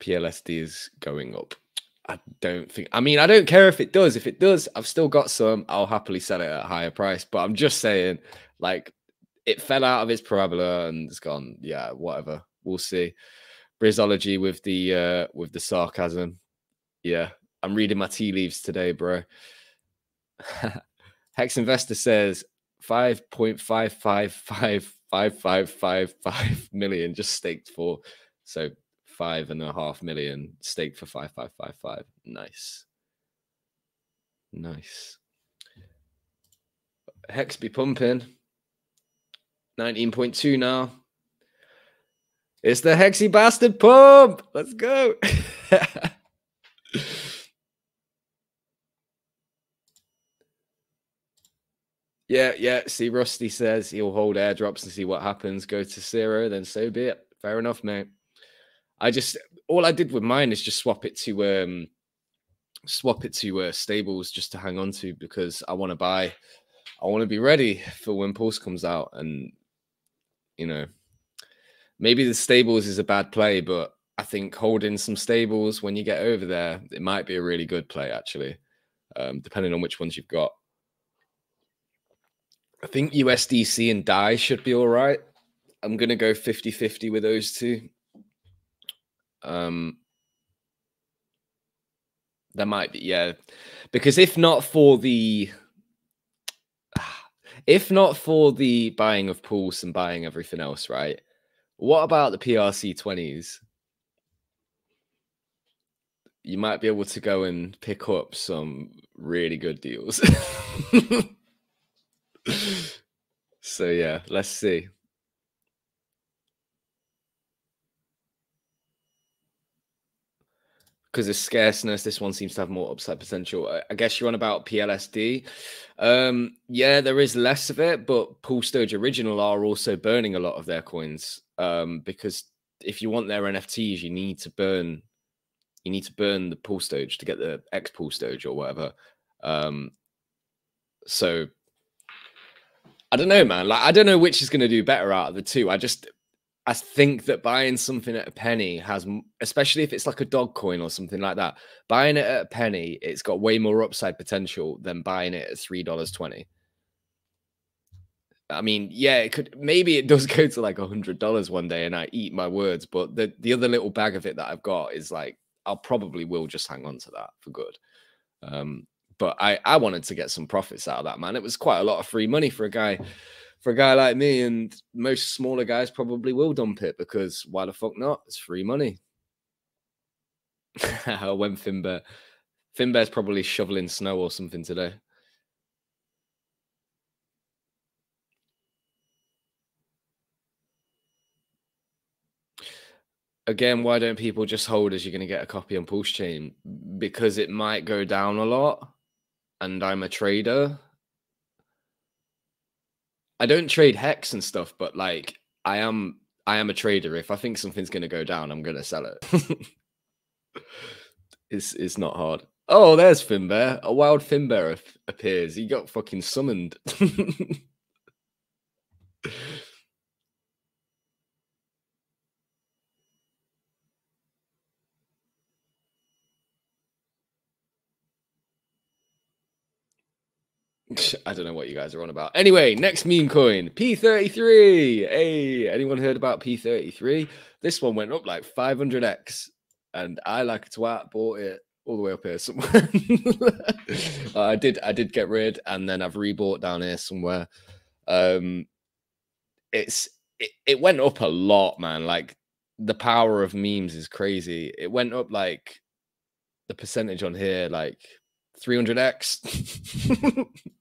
PLSD is going up. I don't think. I mean, I don't care if it does. If it does, I've still got some. I'll happily sell it at a higher price. But I'm just saying, like, it fell out of its parabola and it's gone. Yeah, whatever. We'll see. Brizology with the uh with the sarcasm. Yeah, I'm reading my tea leaves today, bro. (laughs) Hex Investor says five point five five five five five five five million just staked for. So five and a half million stake for five five five five. Nice. Nice. Hex be pumping. 19.2 now. It's the Hexy Bastard pump. Let's go. (laughs) yeah, yeah. See, Rusty says he'll hold airdrops and see what happens. Go to zero, then so be it. Fair enough, mate. I just all I did with mine is just swap it to um swap it to uh, stables just to hang on to because I want to buy. I want to be ready for when Pulse comes out, and you know, maybe the stables is a bad play, but I think holding some stables when you get over there, it might be a really good play actually, um, depending on which ones you've got. I think USDC and DAI should be all right. I'm going to go 50 50 with those two. Um, there might be, yeah, because if not for the, (sighs) if not for the buying of Pulse and buying everything else, right? What about the PRC twenties? You might be able to go and pick up some really good deals. (laughs) so yeah, let's see. Because of scarceness. This one seems to have more upside potential. I, guess you're on about PLSD. Um, yeah, there is less of it, but Pulse Doge Original are also burning a lot of their coins um, because if you want their NFTs, you need to burn. You need to burn the Pulse Doge to get the X Pulse Doge or whatever. Um, so I don't know, man. Like I don't know which is going to do better out of the two. I just I think that buying something at a penny has, especially if it's like a dog coin or something like that, buying it at a penny, it's got way more upside potential than buying it at three dollars twenty. I mean, yeah, it could maybe it does (laughs) go to like a hundred dollars one day, and I eat my words. But the the other little bag of it that I've got is like I'll probably will just hang on to that for good. Um, but I I wanted to get some profits out of that man. It was quite a lot of free money for a guy for a guy like me, and most smaller guys probably will dump it because why the fuck not? It's free money. (laughs) when Finbear, Finbear's probably shoveling snow or something today. again, why don't people just hold as you're going to get a copy on Pulse Chain? Because it might go down a lot, and I'm a trader. I don't trade hex and stuff, but like I am, I am a trader. If I think something's to go down, I'm to sell it. (laughs) it's it's not hard. Oh, there's Finbear. A wild Finbear appears. He got fucking summoned. (laughs) I don't know what you guys are on about. Anyway, next meme coin, P33. Hey, anyone heard about P33? This one went up like 500x, and I like a twat bought it all the way up here somewhere. (laughs) I did, I did get rid, and then I've rebought down here somewhere. Um, it's it, it went up a lot, man. Like the power of memes is crazy. It went up like the percentage on here, like 300x. (laughs)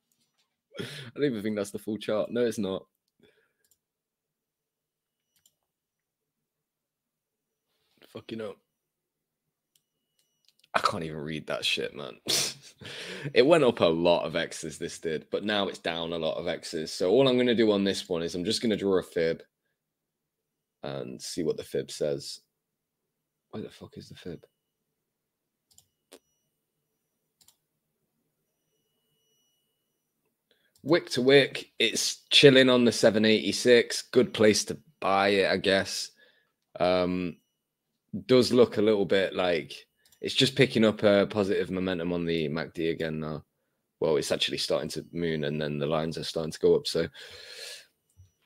I don't even think that's the full chart. No, it's not. Fucking up. I can't even read that shit, man. (laughs) it went up a lot of X's, this did, but now it's down a lot of X's. So all I'm going to do on this one is I'm just going to draw a fib and see what the fib says. Where the fuck is the fib? Wick to wick, it's chilling on the 786. Good place to buy it, I guess. Um, does look a little bit like it's just picking up a positive momentum on the MACD again now. Well, it's actually starting to moon and then the lines are starting to go up. So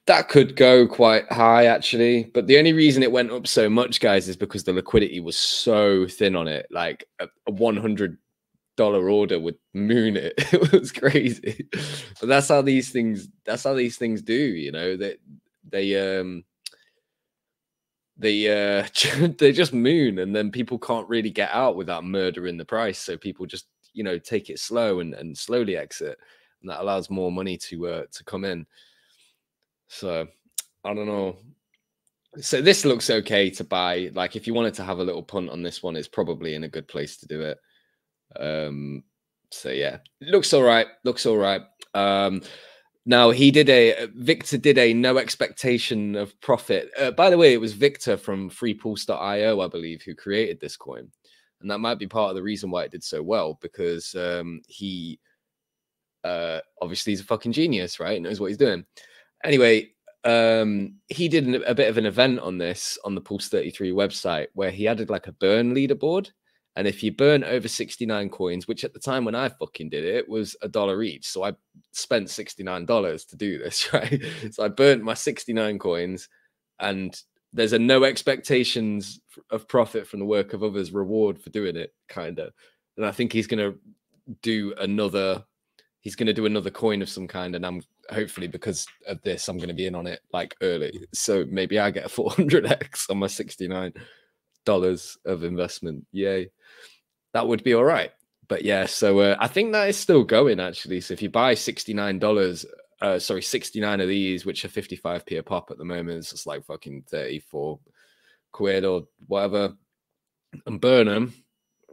that could go quite high actually. But the only reason it went up so much, guys, is because the liquidity was so thin on it. Like a, a 100 dollar order would moon it. (laughs) It was crazy. But that's how these things that's how these things do, you know, that they, they um they uh (laughs) they just moon and then people can't really get out without murdering the price. So people just, you know, take it slow and, and slowly exit. And that allows more money to uh to come in. So I don't know. So this looks okay to buy. Like if you wanted to have a little punt on this one, it's probably in a good place to do it. Um, so yeah, looks all right. Looks all right. Um, now he did a Victor did a no expectation of profit. Uh, by the way, it was Victor from FreePulse.io, I believe, who created this coin, and that might be part of the reason why it did so well because um, he uh, obviously he's a fucking genius, right? Knows what he's doing. Anyway, um, he did a bit of an event on this on the Pulse 33 website where he added like a burn leaderboard and if you burn over 69 coins, which at the time when I fucking did it was a dollar each. So I spent $69 to do this, (laughs) right? So I burnt my 69 coins and there's a no expectations of profit from the work of others reward for doing it, kind of. And I think he's going to do another, he's going to do another coin of some kind. And I'm hopefully because of this, I'm going to be in on it like early. So maybe I get a 400x on my 69 dollars of investment. Yay that would be all right. But yeah, so uh, I think that is still going actually. So if you buy sixty nine dollars, uh, sorry, sixty nine of these, which are fifty five p a pop at the moment, it's just like fucking thirty four quid or whatever, and burn them.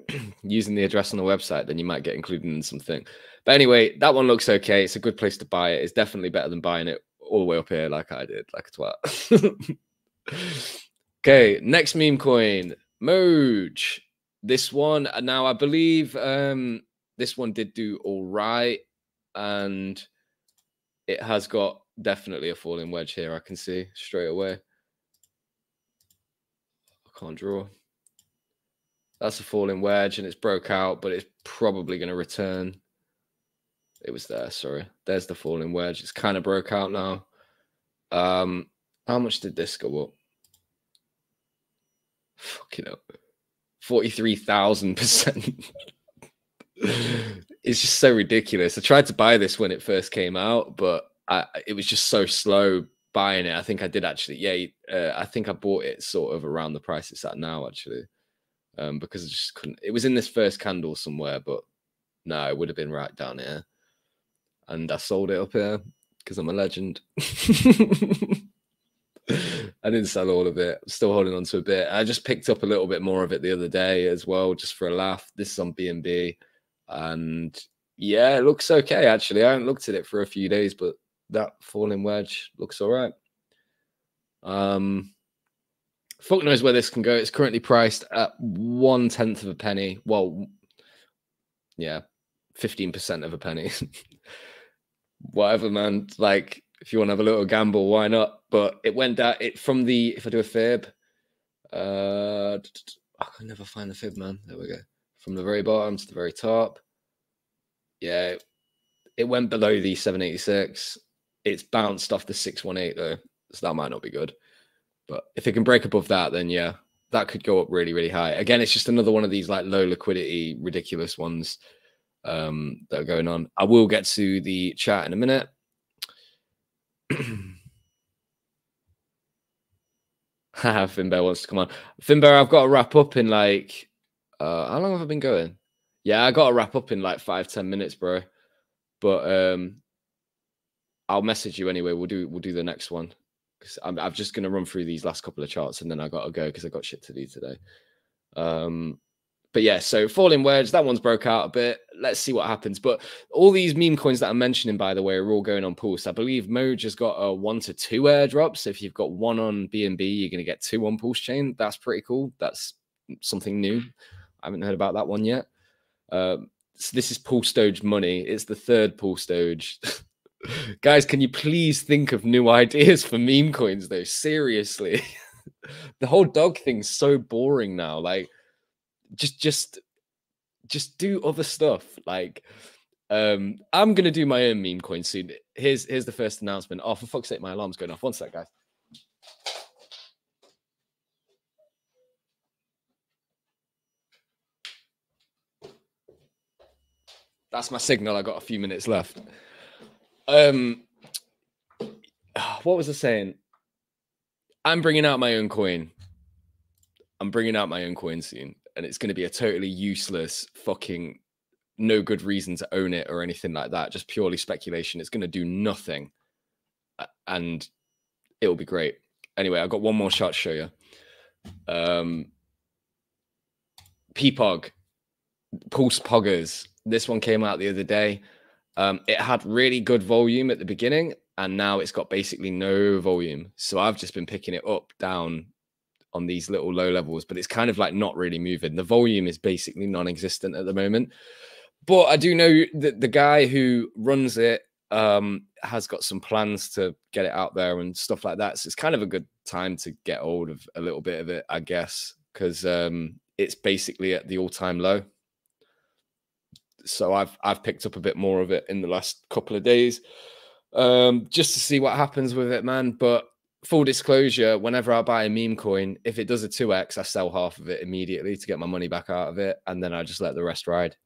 (clears throat) using the address on the website, then you might get included in something. But anyway, that one looks okay. It's a good place to buy it. It's definitely better than buying it all the way up here, like I did, like a twat. (laughs) okay, next meme coin, Moj. This one uh, now, I believe um, this one did do all right, and it has got definitely a falling wedge here. I can see straight away. I can't draw. That's a falling wedge, and it's broke out, but it's probably going to return. It was there. Sorry, there's the falling wedge. It's kind of broke out now. Um, how much did this go up? Fucking up. 43,000%. it's just so ridiculous. I tried to buy this when it first came out, but I, it was just so slow buying it. I think I did actually. Yeah, uh, I think I bought it sort of around the price it's at now, actually, um, because I just couldn't. It was in this first candle somewhere, but no, it would have been right down here, and I sold it up here because I'm a legend. (laughs) (laughs) I didn't sell all of it. I'm still holding on to a bit. I just picked up a little bit more of it the other day as well, just for a laugh. This is on BNB, and yeah, it looks okay actually. I haven't looked at it for a few days, but that falling wedge looks all right. Um, fuck knows where this can go. It's currently priced at one tenth of a penny. Well, yeah, fifteen percent of a penny. (laughs) Whatever, man. Like if you want to have a little gamble, why not? But it went down it from the if I do a fib, uh I can never find the fib, man. There we go. From the very bottom to the very top. Yeah, it went below the 786. It's bounced off the 618 though, so that might not be good. But if it can break above that, then yeah, that could go up really, really high. Again, it's just another one of these like low liquidity, ridiculous ones um, that are going on. I will get to the chat in a minute. (clears throat) Finbear wants to come on. Finbear, I've got to wrap up in like uh how long have I been going? Yeah, I gotta wrap up in like five, ten minutes, bro. But um I'll message you anyway. We'll do we'll do the next one. Because I'm I'm just gonna run through these last couple of charts and then I gotta go because I got shit to do today. Um but yeah, so falling wedge, that one's broke out a bit. Let's see what happens. But all these meme coins that I'm mentioning, by the way, are all going on Pulse. I believe Moj has got a one to two airdrops. So if you've got one on BNB, you're going to get two on Pulse Chain. That's pretty cool. That's something new. I haven't heard about that one yet. Um, so this is Pulse Doge money. It's the third Pulse Doge. (laughs) Guys, can you please think of new ideas for meme coins, though? Seriously. (laughs) the whole dog thing's so boring now. Like, just just just do other stuff. Like um i'm gonna do my own meme coin soon. Here's here's the first announcement. Oh for fuck's sake my alarm's going off. One sec guys. That's my signal. I got a few minutes left. Um what was i saying? I'm bringing out my own coin. I'm bringing out my own coin soon and it's going to be a totally useless fucking no good reason to own it or anything like that just purely speculation. It's going to do nothing and it'll be great. Anyway i've got one more shot to show you. Um peapog pulse poggers. This one came out the other day. Um it had really good volume at the beginning and now it's got basically no volume. So i've just been picking it up down on these little low levels, but it's kind of like not really moving. The volume is basically non existent at the moment. But I do know that the guy who runs it um, has got some plans to get it out there and stuff like that. So it's kind of a good time to get hold of a little bit of it, I guess, because um, it's basically at the all time low. So I've I've picked up a bit more of it in the last couple of days, um, just to see what happens with it, man. But full disclosure, whenever I buy a meme coin, if it does a 2x, I sell half of it immediately to get my money back out of it. And then I just let the rest ride.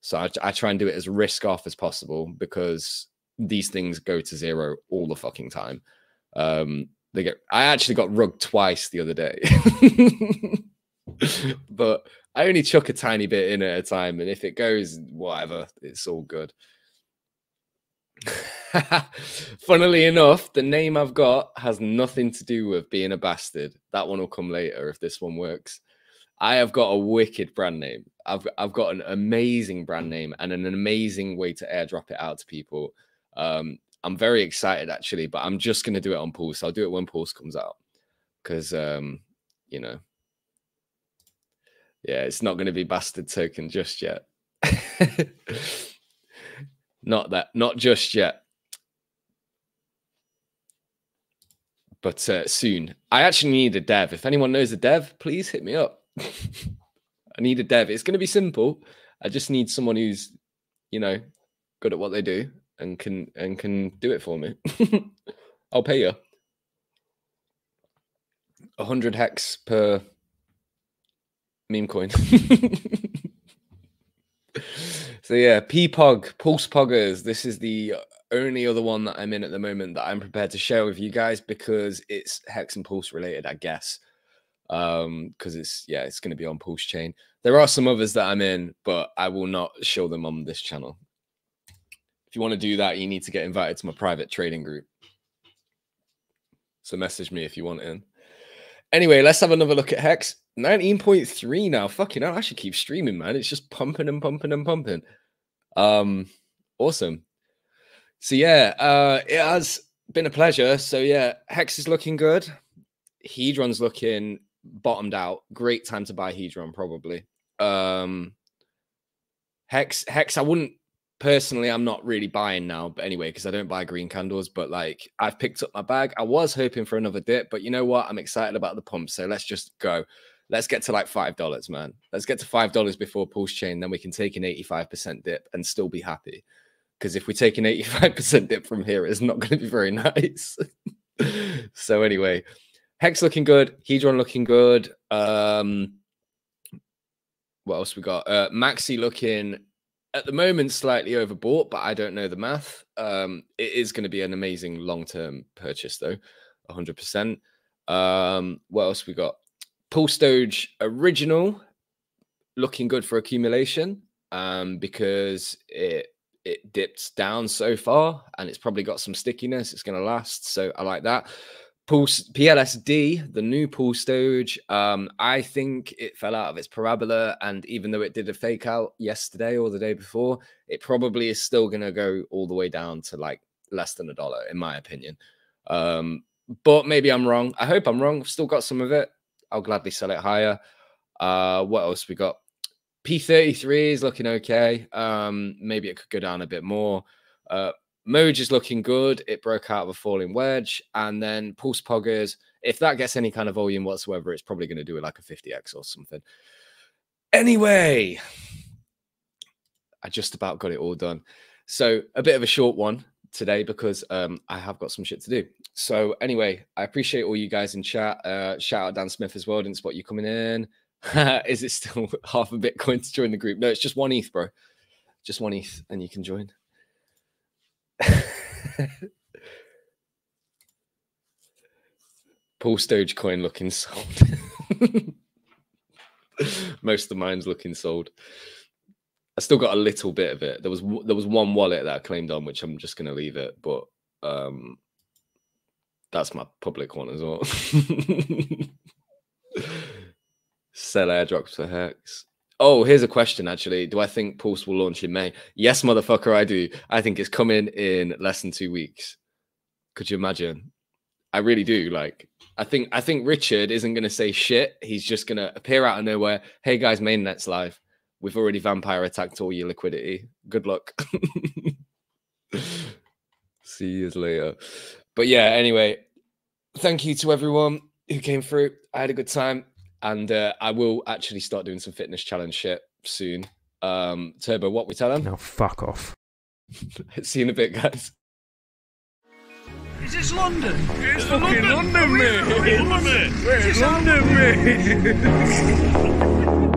So I, I try and do it as risk off as possible because these things go to zero all the fucking time. Um, they get, I actually got rugged twice the other day. (laughs) but I only chuck a tiny bit in at a time. And if it goes, whatever, it's all good. (laughs) Funnily enough, the name I've got has nothing to do with being a bastard. That one will come later if this one works. I have got a wicked brand name. I've I've got an amazing brand name and an amazing way to airdrop it out to people. Um, I'm very excited actually, but I'm just gonna do it on Pulse. I'll do it when Pulse comes out because um, you know, yeah, it's not gonna be bastard token just yet. (laughs) not that, not just yet. But uh, soon. I actually need a dev. If anyone knows a dev, please hit me up. (laughs) I need a dev. It's going to be simple. I just need someone who's, you know, good at what they do and can and can do it for me. (laughs) I'll pay you a hundred hex per meme coin. (laughs) so yeah, P Pog, Pulse Poggers. This is the only other one that I'm in at the moment that I'm prepared to share with you guys because it's hex and pulse related, I guess. Um because it's yeah it's going to be on pulse chain. There are some others that i'm in but i will not show them on this channel. If you want to do that you need to get invited to my private trading group. So message me if you want in anyway let's have another look at hex. 19.3 now. Fucking hell i should keep streaming man. It's just pumping and pumping and pumping. Um awesome. So yeah uh it has been a pleasure. So yeah hex is looking good. Hedron's looking bottomed out. Great time to buy Hedron, probably. Um, Hex, Hex, I wouldn't personally. I'm not really buying now, but anyway, because I don't buy green candles. But like, I've picked up my bag. I was hoping for another dip, but you know what? I'm excited about the pump. So let's just go. Let's get to like five dollars, man. Let's get to five dollars before pulse chain. Then we can take an 85% dip and still be happy. Because if we take an 85% dip from here, it's not going to be very (laughs) nice. so anyway, Hex looking good. Hedron looking good. Um, what else we got? Uh, Maxi looking at the moment slightly overbought, but I don't know the math. Um, it is going to be an amazing long term purchase, though, 100%. Um, what else we got? Pulse Doge original looking good for accumulation um, because it it dipped down so far and it's probably got some stickiness. It's going to last, so I like that. Pulse PLSD, the new Pulse Doge, um, I think it fell out of its parabola, and even though it did a fake out yesterday or the day before, it probably is still going to go all the way down to like less than a dollar, in my opinion. Um, but maybe I'm wrong. I hope I'm wrong. I've still got some of it. I'll gladly sell it higher. Uh, what else we got? P33 is looking okay. Um, maybe it could go down a bit more. Uh, Moj is looking good. It broke out of a falling wedge. And then Pulse Poggers, if that gets any kind of volume whatsoever, it's probably going to do it like a 50x or something. Anyway, I just about got it all done. So a bit of a short one today because um, I have got some shit to do. So anyway, I appreciate all you guys in chat. Uh, shout out Dan Smith as well. Didn't spot you coming in. (laughs) Is it still (laughs) half a Bitcoin to join the group? No, it's just one ETH, bro. Just one ETH, and you can join. (laughs) Pulse Dogecoin looking sold. (laughs) Most of mine's looking sold. I still got a little bit of it. There was there was one wallet that I claimed on, which I'm just gonna leave it, but um that's my public one as well. (laughs) Sell airdrops for hex. Oh, here's a question actually. Do I think Pulse will launch in May? Yes, motherfucker, I do. I think it's coming in less than two weeks. Could you imagine? I really do. Like, I think I think Richard isn't gonna say shit. He's just gonna appear out of nowhere. Hey guys, mainnet's live. We've already vampire attacked all your liquidity. Good luck. (laughs) See you later. But yeah, anyway, thank you to everyone who came through. I had a good time and uh, I will actually start doing some fitness challenge shit soon. Um, Turbo, what we tell them? Now fuck off. (laughs) See you in a bit, guys. Is this London? It's fucking London, mate. London. It's London, mate. (laughs)